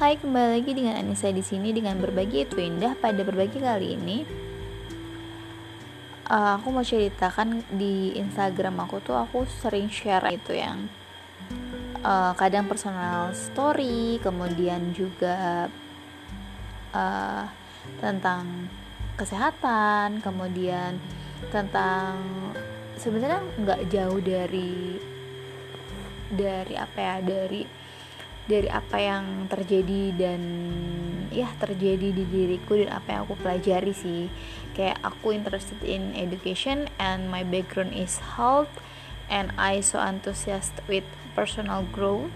Hai, kembali lagi dengan Anissa di sini dengan berbagi itu indah. Pada berbagi kali ini, uh, aku mau ceritakan di Instagram aku tuh aku sering share itu yang uh, kadang personal story, kemudian juga uh, tentang kesehatan, kemudian tentang sebenarnya nggak jauh dari dari apa ya dari dari apa yang terjadi dan ya terjadi di diriku dan apa yang aku pelajari sih. Kayak aku interested in education and my background is health and I so enthusiastic with personal growth.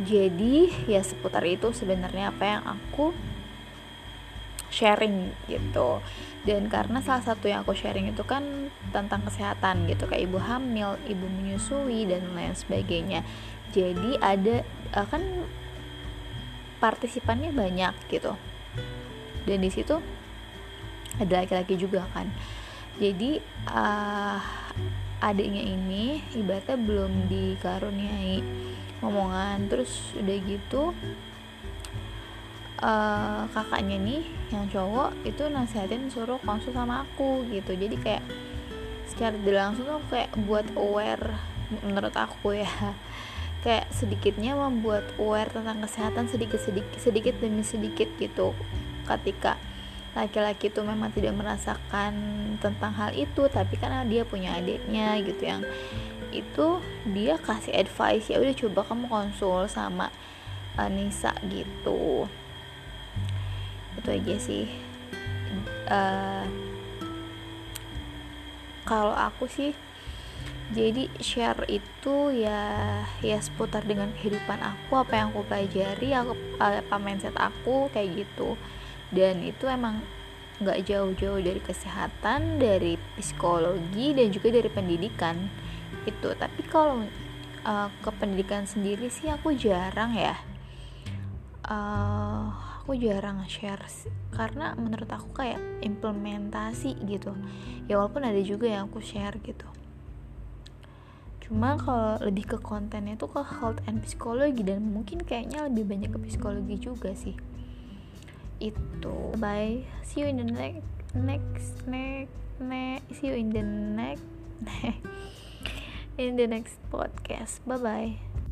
Jadi ya seputar itu sebenarnya apa yang aku sharing gitu. Dan karena salah satu yang aku sharing itu kan tentang kesehatan gitu. Kayak ibu hamil, ibu menyusui dan lain sebagainya jadi ada uh, kan partisipannya banyak gitu. Dan di situ ada laki-laki juga kan. Jadi uh, adiknya ini ibaratnya belum dikaruniai omongan terus udah gitu uh, kakaknya nih yang cowok itu nasihatin suruh konsul sama aku gitu. Jadi kayak secara langsung tuh kayak buat aware menurut aku ya kayak sedikitnya membuat aware tentang kesehatan sedikit sedikit sedikit demi sedikit gitu. Ketika laki-laki itu memang tidak merasakan tentang hal itu tapi karena dia punya adiknya gitu yang itu dia kasih advice ya udah coba kamu konsul sama Anissa gitu. Itu aja sih. Uh, kalau aku sih jadi share itu ya ya seputar dengan kehidupan aku apa yang aku pelajari aku apa mindset aku kayak gitu. Dan itu emang nggak jauh-jauh dari kesehatan dari psikologi dan juga dari pendidikan. Itu tapi kalau uh, ke pendidikan sendiri sih aku jarang ya. Uh, aku jarang share karena menurut aku kayak implementasi gitu. Ya walaupun ada juga yang aku share gitu cuma kalau lebih ke kontennya tuh ke health and psikologi dan mungkin kayaknya lebih banyak ke psikologi juga sih. Itu bye. See you in the next next next next see you in the next in the next podcast. Bye bye